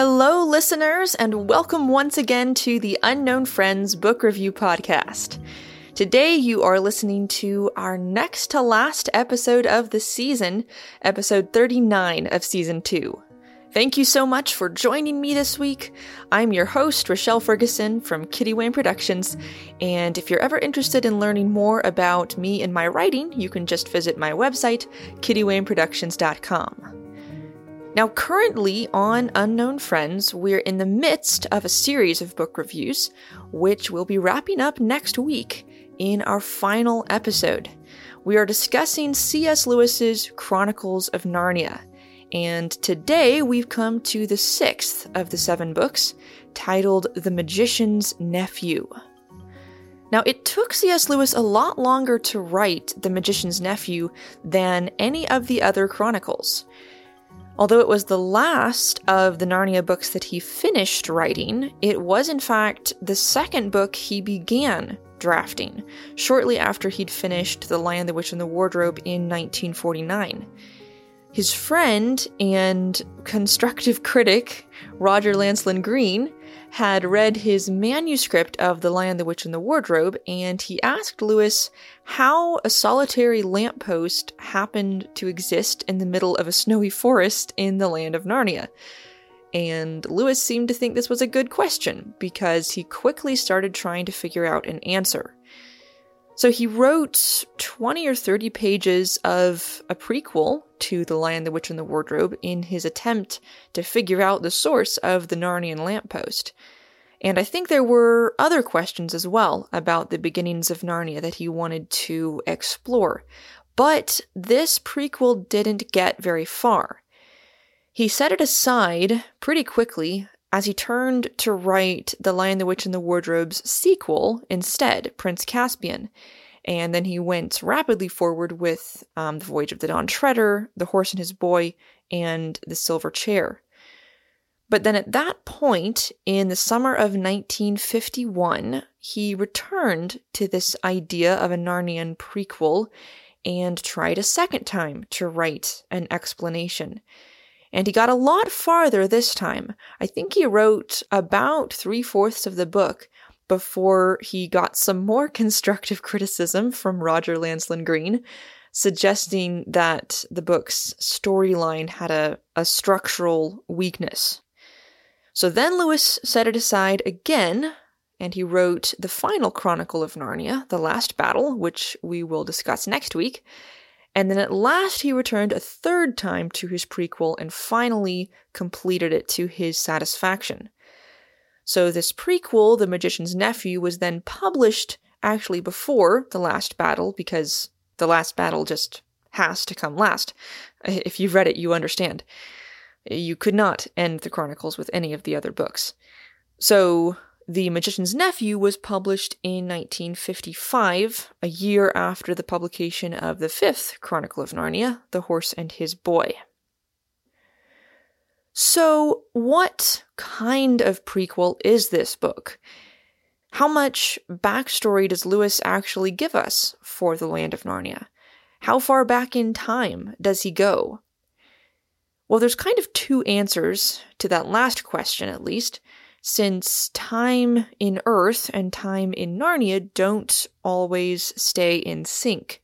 Hello, listeners, and welcome once again to the Unknown Friends Book Review Podcast. Today, you are listening to our next to last episode of the season, episode 39 of season 2. Thank you so much for joining me this week. I'm your host, Rochelle Ferguson from Kitty Wayne Productions, and if you're ever interested in learning more about me and my writing, you can just visit my website, kittywayneproductions.com. Now, currently on Unknown Friends, we're in the midst of a series of book reviews, which we'll be wrapping up next week in our final episode. We are discussing C.S. Lewis's Chronicles of Narnia, and today we've come to the sixth of the seven books, titled The Magician's Nephew. Now, it took C.S. Lewis a lot longer to write The Magician's Nephew than any of the other chronicles. Although it was the last of the Narnia books that he finished writing, it was in fact the second book he began drafting, shortly after he'd finished The Lion, the Witch, and the Wardrobe in 1949. His friend and constructive critic, Roger Lancelyn Green, had read his manuscript of The Lion, the Witch, and the Wardrobe, and he asked Lewis how a solitary lamppost happened to exist in the middle of a snowy forest in the land of Narnia. And Lewis seemed to think this was a good question because he quickly started trying to figure out an answer. So he wrote 20 or 30 pages of a prequel to The Lion, the Witch, and the Wardrobe in his attempt to figure out the source of the Narnian lamppost. And I think there were other questions as well about the beginnings of Narnia that he wanted to explore. But this prequel didn't get very far. He set it aside pretty quickly as he turned to write The Lion, the Witch, and the Wardrobe's sequel instead, Prince Caspian. And then he went rapidly forward with um, The Voyage of the Dawn Treader, The Horse and His Boy, and The Silver Chair. But then at that point, in the summer of 1951, he returned to this idea of a Narnian prequel and tried a second time to write an explanation. And he got a lot farther this time. I think he wrote about three fourths of the book before he got some more constructive criticism from Roger Lancelyn Green, suggesting that the book's storyline had a, a structural weakness. So then Lewis set it aside again, and he wrote the final chronicle of Narnia, The Last Battle, which we will discuss next week. And then at last he returned a third time to his prequel and finally completed it to his satisfaction. So this prequel, The Magician's Nephew, was then published actually before The Last Battle because The Last Battle just has to come last. If you've read it, you understand. You could not end the Chronicles with any of the other books. So the Magician's Nephew was published in 1955, a year after the publication of the fifth Chronicle of Narnia, The Horse and His Boy. So, what kind of prequel is this book? How much backstory does Lewis actually give us for the Land of Narnia? How far back in time does he go? Well, there's kind of two answers to that last question, at least since time in Earth and time in Narnia don't always stay in sync.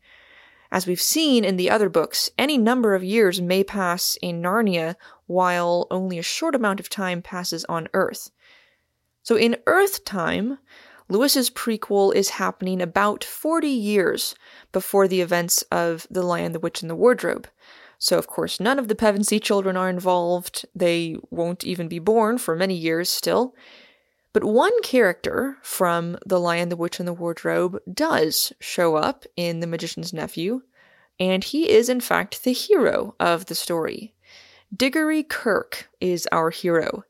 As we've seen in the other books, any number of years may pass in Narnia while only a short amount of time passes on Earth. So in Earth time, Lewis's prequel is happening about 40 years before the events of The Lion, the Witch, and the Wardrobe. So, of course, none of the Pevensie children are involved. They won't even be born for many years still. But one character from The Lion, the Witch, and the Wardrobe does show up in The Magician's Nephew, and he is, in fact, the hero of the story. Digory Kirke is our hero.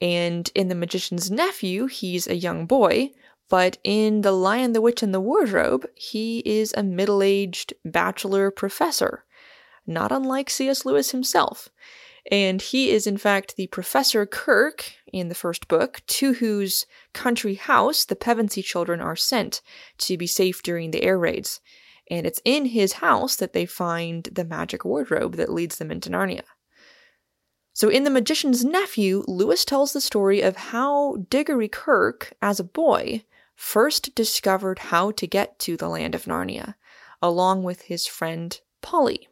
And in The Magician's Nephew, he's a young boy, but in The Lion, the Witch, and the Wardrobe, he is a middle aged bachelor professor not unlike C.S. Lewis himself. And he is, in fact, the Professor Kirke in the first book, to whose country house the Pevensie children are sent to be safe during the air raids. And it's in his house that they find the magic wardrobe that leads them into Narnia. So, in The Magician's Nephew, Lewis tells the story of how Digory Kirke, as a boy, first discovered how to get to the land of Narnia, along with his friend Polly.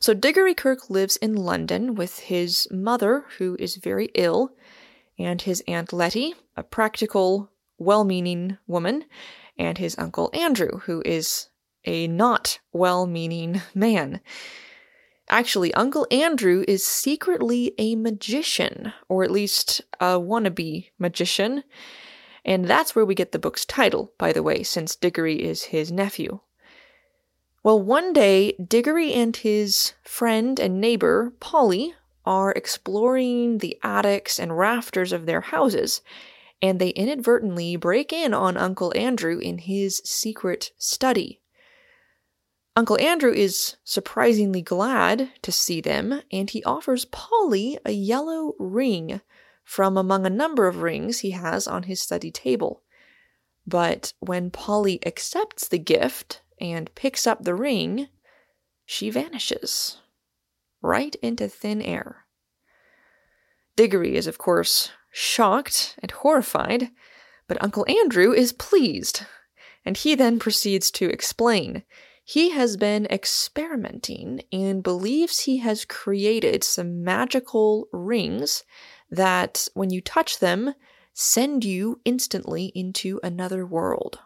So, Digory Kirke lives in London with his mother, who is very ill, and his Aunt Letty, a practical, well meaning woman, and his Uncle Andrew, who is a not well meaning man. Actually, Uncle Andrew is secretly a magician, or at least a wannabe magician. And that's where we get the book's title, by the way, since Digory is his nephew. Well, one day, Digory and his friend and neighbor, Polly, are exploring the attics and rafters of their houses, and they inadvertently break in on Uncle Andrew in his secret study. Uncle Andrew is surprisingly glad to see them, and he offers Polly a yellow ring from among a number of rings he has on his study table. But when Polly accepts the gift and picks up the ring, she vanishes right into thin air. Digory is, of course, shocked and horrified, but Uncle Andrew is pleased, and he then proceeds to explain he has been experimenting and believes he has created some magical rings that, when you touch them, send you instantly into another world.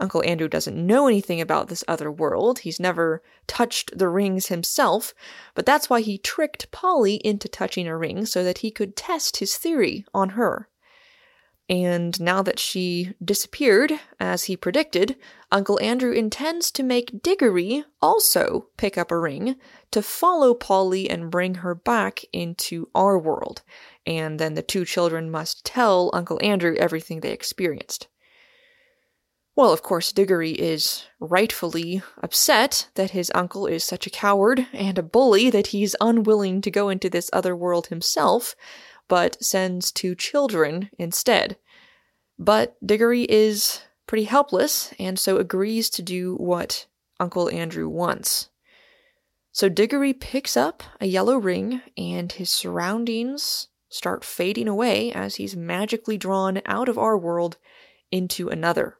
Uncle Andrew doesn't know anything about this other world. He's never touched the rings himself, but that's why he tricked Polly into touching a ring so that he could test his theory on her. And now that she disappeared, as he predicted, Uncle Andrew intends to make Digory also pick up a ring to follow Polly and bring her back into our world. And then the two children must tell Uncle Andrew everything they experienced. Well, of course, Digory is rightfully upset that his uncle is such a coward and a bully that he's unwilling to go into this other world himself, but sends two children instead. But Digory is pretty helpless and so agrees to do what Uncle Andrew wants. So Digory picks up a yellow ring and his surroundings start fading away as he's magically drawn out of our world into another.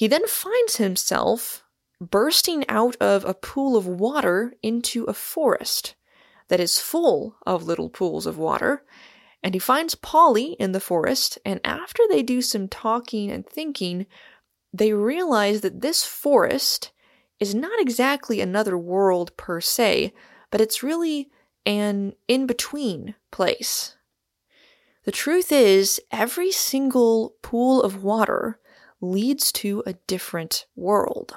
He then finds himself bursting out of a pool of water into a forest that is full of little pools of water. And he finds Polly in the forest, and after they do some talking and thinking, they realize that this forest is not exactly another world per se, but it's really an in between place. The truth is, every single pool of water leads to a different world.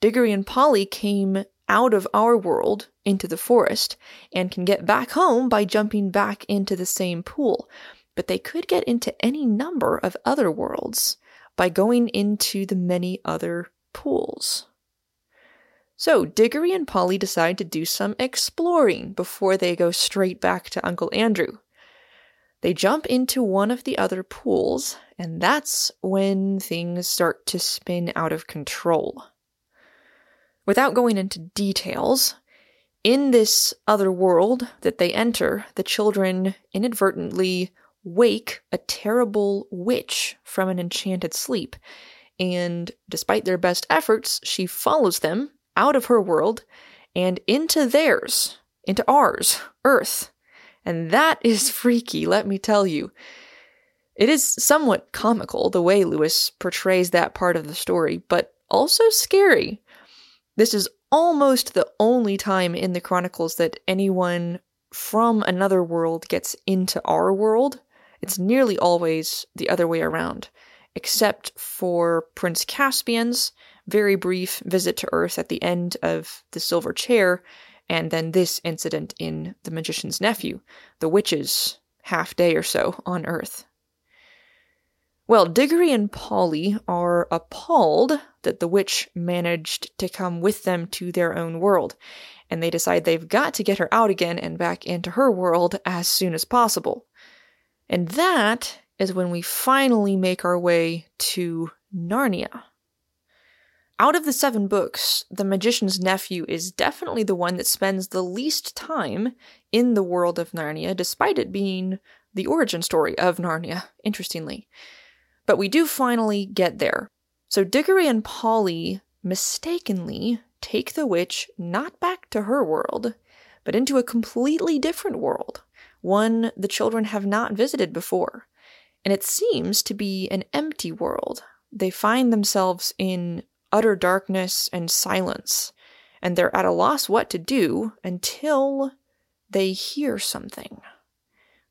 Digory and Polly came out of our world into the forest and can get back home by jumping back into the same pool. But they could get into any number of other worlds by going into the many other pools. So, Digory and Polly decide to do some exploring before they go straight back to Uncle Andrew. They jump into one of the other pools, and that's when things start to spin out of control. Without going into details, in this other world that they enter, the children inadvertently wake a terrible witch from an enchanted sleep. And despite their best efforts, she follows them out of her world and into theirs, into ours, Earth. And that is freaky, let me tell you. It is somewhat comical the way Lewis portrays that part of the story, but also scary. This is almost the only time in the Chronicles that anyone from another world gets into our world. It's nearly always the other way around, except for Prince Caspian's very brief visit to Earth at the end of The Silver Chair, and then this incident in The Magician's Nephew, the witch's half day or so on Earth. Well, Digory and Polly are appalled that the witch managed to come with them to their own world, and they decide they've got to get her out again and back into her world as soon as possible. And that is when we finally make our way to Narnia. Out of the seven books, The Magician's Nephew is definitely the one that spends the least time in the world of Narnia, despite it being the origin story of Narnia, interestingly. But we do finally get there. So Digory and Polly mistakenly take the witch not back to her world, but into a completely different world, one the children have not visited before. And it seems to be an empty world. They find themselves in utter darkness and silence, and they're at a loss what to do until they hear something.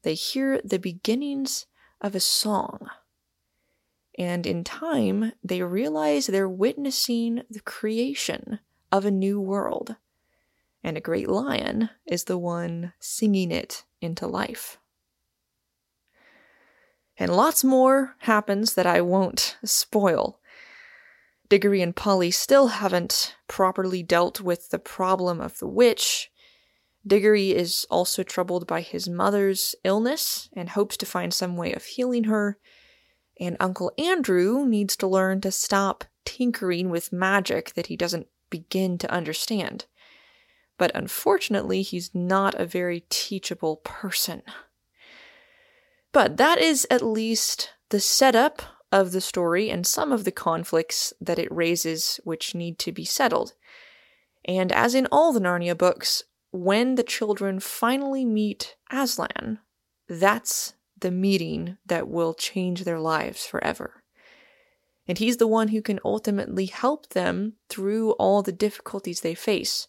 They hear the beginnings of a song. And in time, they realize they're witnessing the creation of a new world. And a great lion is the one singing it into life. And lots more happens that I won't spoil. Digory and Polly still haven't properly dealt with the problem of the witch. Digory is also troubled by his mother's illness and hopes to find some way of healing her. And Uncle Andrew needs to learn to stop tinkering with magic that he doesn't begin to understand. But unfortunately, he's not a very teachable person. But that is at least the setup of the story and some of the conflicts that it raises which need to be settled. And as in all the Narnia books, when the children finally meet Aslan, that's the meeting that will change their lives forever. And he's the one who can ultimately help them through all the difficulties they face.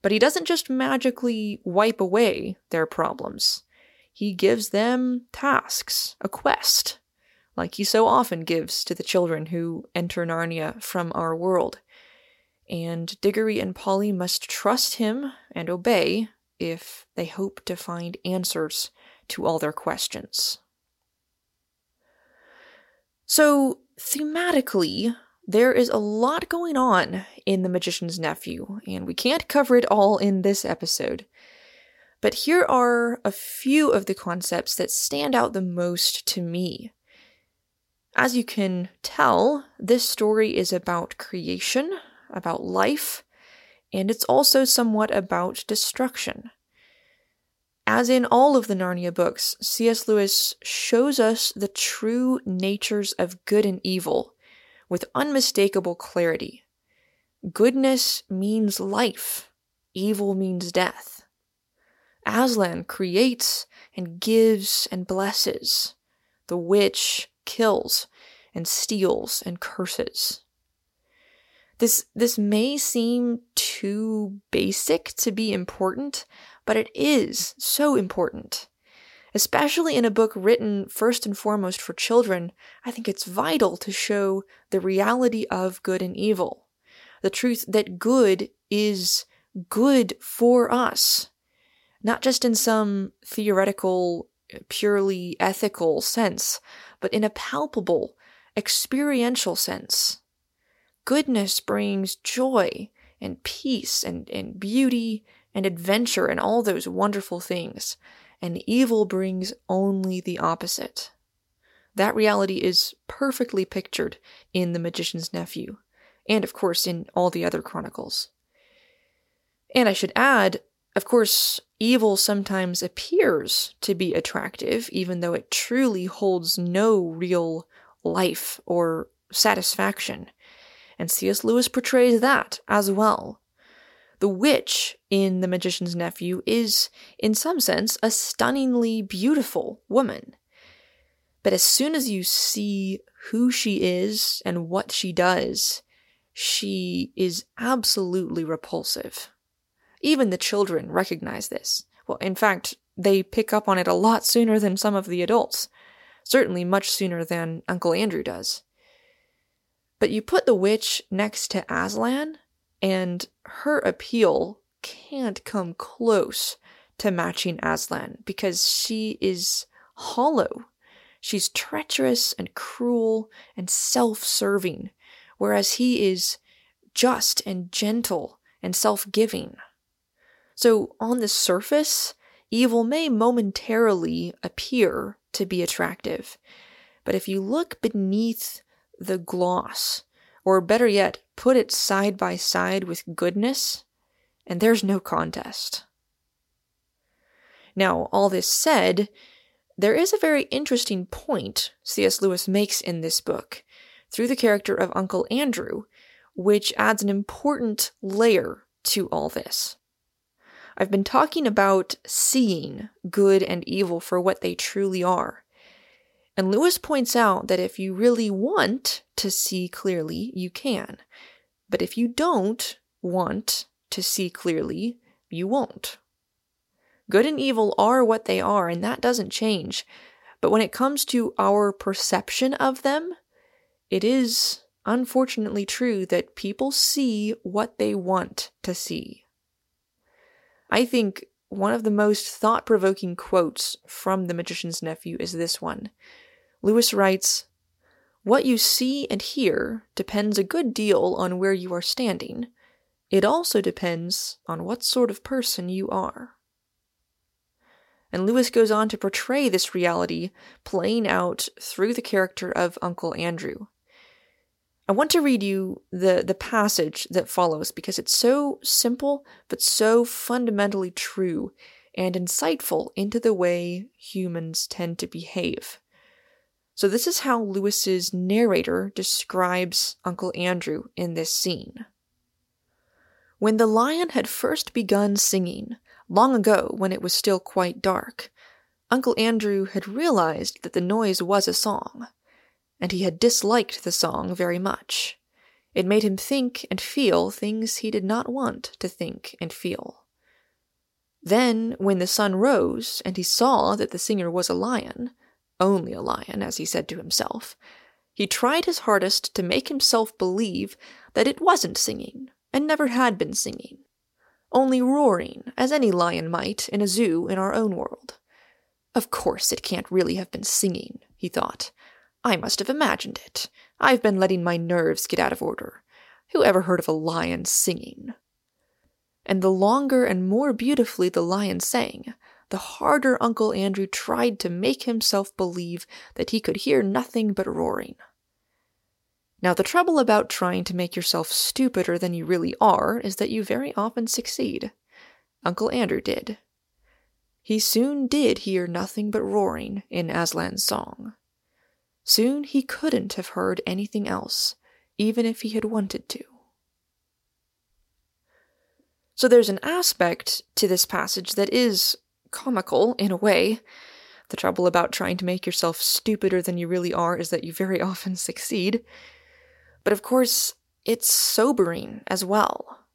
But he doesn't just magically wipe away their problems. He gives them tasks, a quest, like he so often gives to the children who enter Narnia from our world. And Digory and Polly must trust him and obey if they hope to find answers to all their questions. So, thematically, there is a lot going on in The Magician's Nephew, and we can't cover it all in this episode. But here are a few of the concepts that stand out the most to me. As you can tell, this story is about creation, about life, and it's also somewhat about destruction. As in all of the Narnia books, C.S. Lewis shows us the true natures of good and evil with unmistakable clarity. Goodness means life, evil means death. Aslan creates and gives and blesses. The witch kills and steals and curses. This this may seem too basic to be important, but it is so important. Especially in a book written first and foremost for children, I think it's vital to show the reality of good and evil. The truth that good is good for us. Not just in some theoretical, purely ethical sense, but in a palpable, experiential sense. Goodness brings joy and peace and, and beauty and adventure and all those wonderful things, and evil brings only the opposite. That reality is perfectly pictured in The Magician's Nephew, and of course in all the other chronicles. And I should add, of course, evil sometimes appears to be attractive, even though it truly holds no real life or satisfaction. And C.S. Lewis portrays that as well. The witch in The Magician's Nephew is, in some sense, a stunningly beautiful woman. But as soon as you see who she is and what she does, she is absolutely repulsive. Even the children recognize this. Well, in fact, they pick up on it a lot sooner than some of the adults. Certainly much sooner than Uncle Andrew does. But you put the witch next to Aslan, and her appeal can't come close to matching Aslan because she is hollow. She's treacherous and cruel and self serving, whereas he is just and gentle and self giving. So, on the surface, evil may momentarily appear to be attractive, but if you look beneath the gloss, or better yet, put it side by side with goodness, and there's no contest. Now, all this said, there is a very interesting point C.S. Lewis makes in this book through the character of Uncle Andrew, which adds an important layer to all this. I've been talking about seeing good and evil for what they truly are. And Lewis points out that if you really want to see clearly, you can. But if you don't want to see clearly, you won't. Good and evil are what they are, and that doesn't change. But when it comes to our perception of them, it is unfortunately true that people see what they want to see. I think one of the most thought provoking quotes from The Magician's Nephew is this one. Lewis writes, What you see and hear depends a good deal on where you are standing. It also depends on what sort of person you are. And Lewis goes on to portray this reality playing out through the character of Uncle Andrew. I want to read you the, the passage that follows because it's so simple but so fundamentally true and insightful into the way humans tend to behave. So, this is how Lewis's narrator describes Uncle Andrew in this scene. When the lion had first begun singing, Long ago, when it was still quite dark, Uncle Andrew had realized that the noise was a song, and he had disliked the song very much. It made him think and feel things he did not want to think and feel. Then, when the sun rose and he saw that the singer was a lion, only a lion, as he said to himself, he tried his hardest to make himself believe that it wasn't singing and never had been singing only roaring, as any lion might in a zoo in our own world. Of course it can't really have been singing, he thought. I must have imagined it. I've been letting my nerves get out of order. Who ever heard of a lion singing? And the longer and more beautifully the lion sang, the harder Uncle Andrew tried to make himself believe that he could hear nothing but roaring. Now, the trouble about trying to make yourself stupider than you really are is that you very often succeed. Uncle Andrew did. He soon did hear nothing but roaring in Aslan's song. Soon he couldn't have heard anything else, even if he had wanted to. So there's an aspect to this passage that is comical in a way. The trouble about trying to make yourself stupider than you really are is that you very often succeed. But of course, it's sobering as well.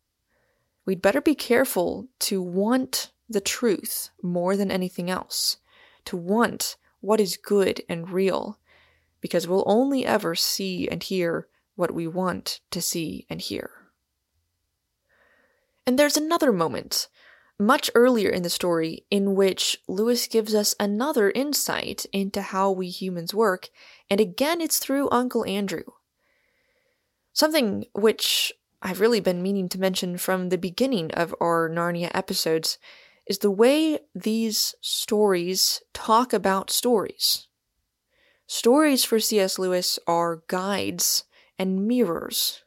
We'd better be careful to want the truth more than anything else, to want what is good and real, because we'll only ever see and hear what we want to see and hear. And there's another moment, much earlier in the story, in which Lewis gives us another insight into how we humans work, and again it's through Uncle Andrew. Something which I've really been meaning to mention from the beginning of our Narnia episodes is the way these stories talk about stories. Stories for C.S. Lewis are guides and mirrors.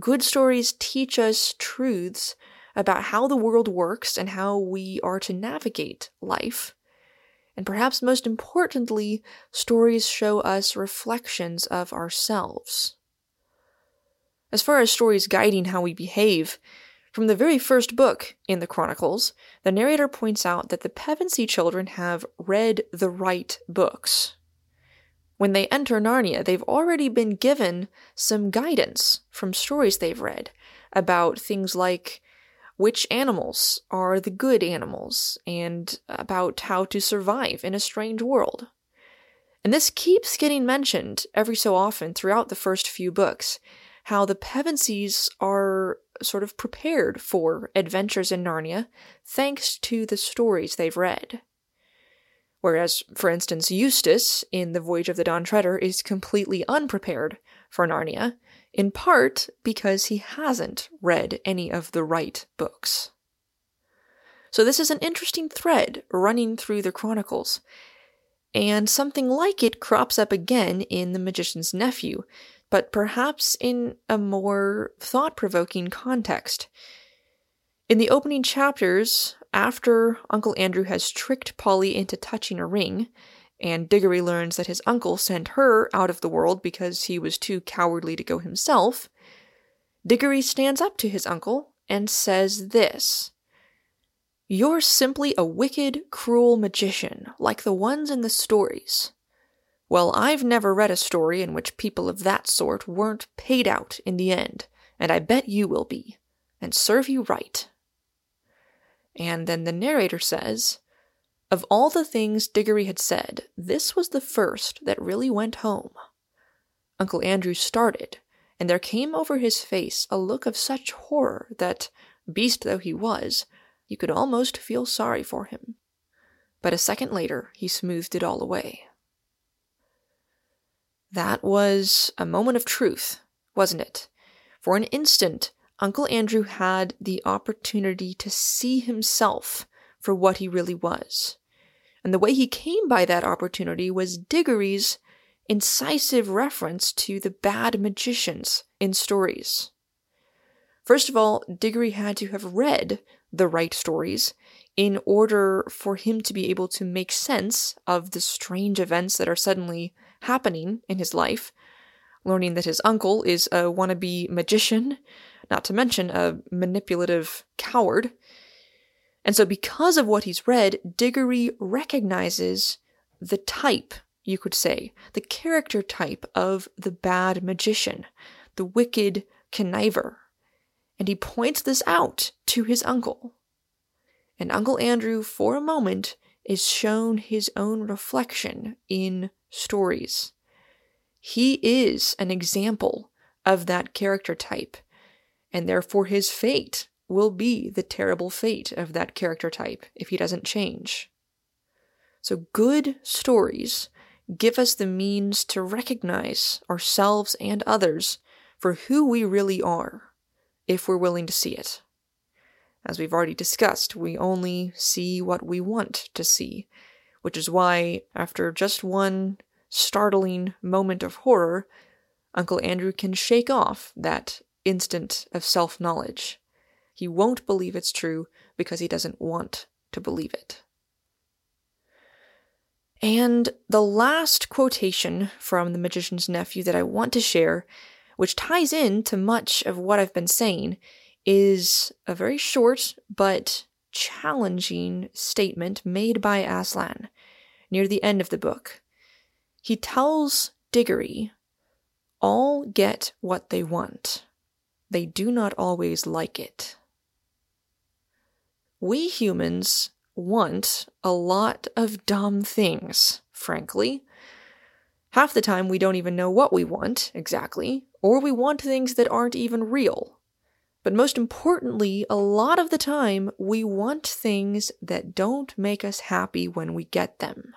Good stories teach us truths about how the world works and how we are to navigate life. And perhaps most importantly, stories show us reflections of ourselves. As far as stories guiding how we behave, from the very first book in the Chronicles, the narrator points out that the Pevensie children have read the right books. When they enter Narnia, they've already been given some guidance from stories they've read about things like which animals are the good animals and about how to survive in a strange world. And this keeps getting mentioned every so often throughout the first few books how the Pevensies are sort of prepared for adventures in Narnia thanks to the stories they've read. Whereas, for instance, Eustace in The Voyage of the Dawn Treader is completely unprepared for Narnia, in part because he hasn't read any of the right books. So, this is an interesting thread running through the Chronicles, and something like it crops up again in The Magician's Nephew, but perhaps in a more thought provoking context. In the opening chapters, after Uncle Andrew has tricked Polly into touching a ring, and Digory learns that his uncle sent her out of the world because he was too cowardly to go himself, Digory stands up to his uncle and says this You're simply a wicked, cruel magician, like the ones in the stories. Well, I've never read a story in which people of that sort weren't paid out in the end, and I bet you will be. And serve you right. And then the narrator says, Of all the things Digory had said, this was the first that really went home. Uncle Andrew started, and there came over his face a look of such horror that, beast though he was, you could almost feel sorry for him. But a second later, he smoothed it all away. That was a moment of truth, wasn't it? For an instant, Uncle Andrew had the opportunity to see himself for what he really was. And the way he came by that opportunity was Digory's incisive reference to the bad magicians in stories. First of all, Digory had to have read the right stories in order for him to be able to make sense of the strange events that are suddenly happening in his life, learning that his uncle is a wannabe magician, not to mention a manipulative coward. And so, because of what he's read, Digory recognizes the type, you could say, the character type of the bad magician, the wicked conniver. And he points this out to his uncle. And Uncle Andrew, for a moment, is shown his own reflection in stories. He is an example of that character type, and therefore his fate will be the terrible fate of that character type if he doesn't change. So, good stories give us the means to recognize ourselves and others for who we really are, if we're willing to see it. As we've already discussed, we only see what we want to see, which is why, after just one startling moment of horror, Uncle Andrew can shake off that instant of self knowledge. He won't believe it's true because he doesn't want to believe it. And the last quotation from The Magician's Nephew that I want to share, which ties in to much of what I've been saying, is a very short but challenging statement made by Aslan near the end of the book. He tells Digory, All get what they want. They do not always like it. We humans want a lot of dumb things, frankly. Half the time, we don't even know what we want exactly, or we want things that aren't even real. But most importantly, a lot of the time, we want things that don't make us happy when we get them.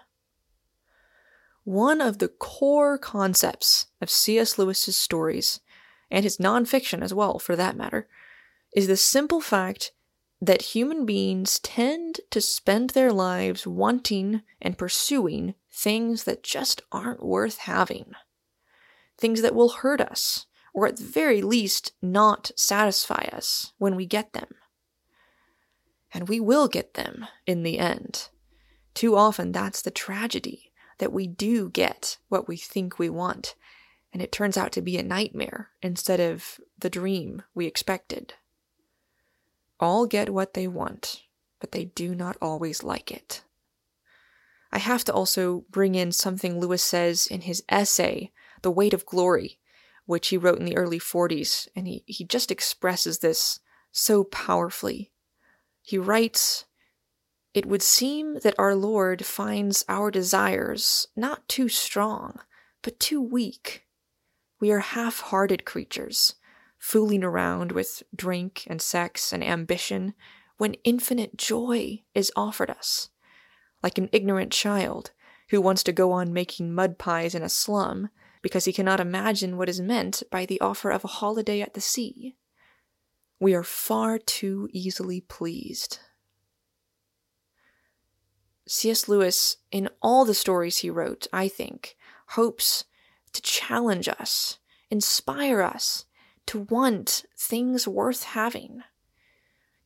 One of the core concepts of C.S. Lewis's stories, and his nonfiction as well, for that matter, is the simple fact that human beings tend to spend their lives wanting and pursuing things that just aren't worth having. Things that will hurt us, or at the very least, not satisfy us when we get them. And we will get them in the end. Too often, that's the tragedy that we do get what we think we want, and it turns out to be a nightmare instead of the dream we expected. All get what they want, but they do not always like it. I have to also bring in something Lewis says in his essay, The Weight of Glory, which he wrote in the early 40s, and he, he just expresses this so powerfully. He writes, it would seem that our Lord finds our desires not too strong, but too weak. We are half hearted creatures, fooling around with drink and sex and ambition when infinite joy is offered us. Like an ignorant child who wants to go on making mud pies in a slum because he cannot imagine what is meant by the offer of a holiday at the sea. We are far too easily pleased. C.S. Lewis, in all the stories he wrote, I think, hopes to challenge us inspire us to want things worth having,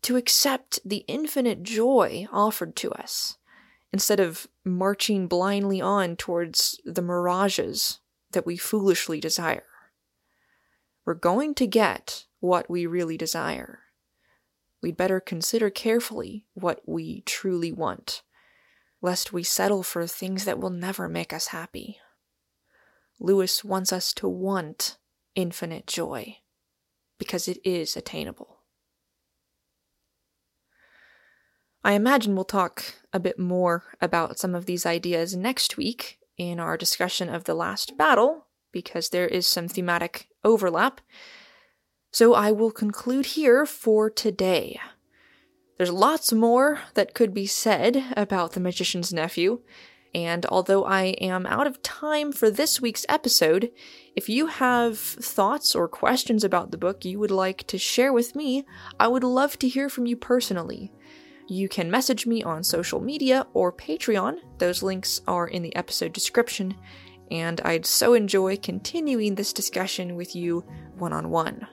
to accept the infinite joy offered to us, instead of marching blindly on towards the mirages that we foolishly desire. We're going to get what we really desire. We'd better consider carefully what we truly want, lest we settle for things that will never make us happy. Lewis wants us to want infinite joy because it is attainable. I imagine we'll talk a bit more about some of these ideas next week in our discussion of the last battle, because there is some thematic overlap. So I will conclude here for today. There's lots more that could be said about The Magician's Nephew, and although I am out of time for this week's episode, if you have thoughts or questions about the book you would like to share with me, I would love to hear from you personally. You can message me on social media or Patreon. Those links are in the episode description, and I'd so enjoy continuing this discussion with you one on one.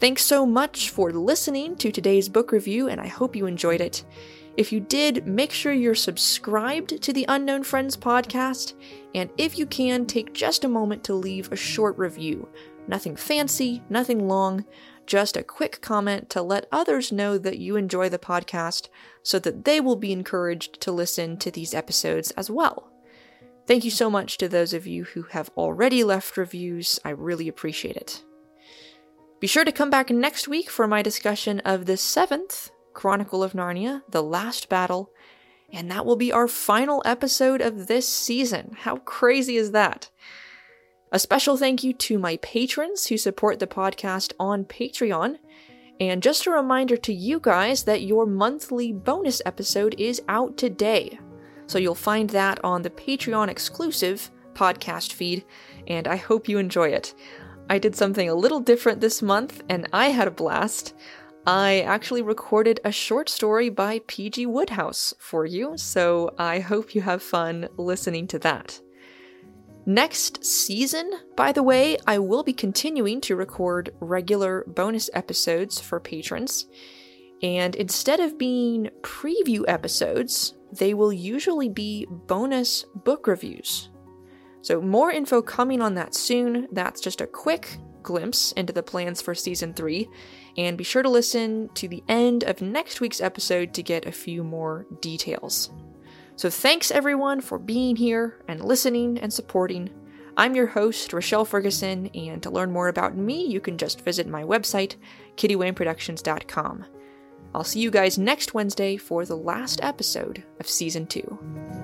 Thanks so much for listening to today's book review, and I hope you enjoyed it. If you did, make sure you're subscribed to the Unknown Friends podcast, and if you can, take just a moment to leave a short review. Nothing fancy, nothing long, just a quick comment to let others know that you enjoy the podcast so that they will be encouraged to listen to these episodes as well. Thank you so much to those of you who have already left reviews. I really appreciate it. Be sure to come back next week for my discussion of the seventh Chronicle of Narnia, The Last Battle, and that will be our final episode of this season. How crazy is that? A special thank you to my patrons who support the podcast on Patreon. And just a reminder to you guys that your monthly bonus episode is out today. So you'll find that on the Patreon exclusive podcast feed, and I hope you enjoy it. I did something a little different this month, and I had a blast. I actually recorded a short story by P.G. Wodehouse for you, so I hope you have fun listening to that. Next season, by the way, I will be continuing to record regular bonus episodes for patrons. And instead of being preview episodes, they will usually be bonus book reviews. So, more info coming on that soon. That's just a quick glimpse into the plans for season 3. And be sure to listen to the end of next week's episode to get a few more details. So, thanks everyone for being here and listening and supporting. I'm your host, Rochelle Ferguson, and to learn more about me, you can just visit my website, kittywayneproductions.com. I'll see you guys next Wednesday for the last episode of Season 2.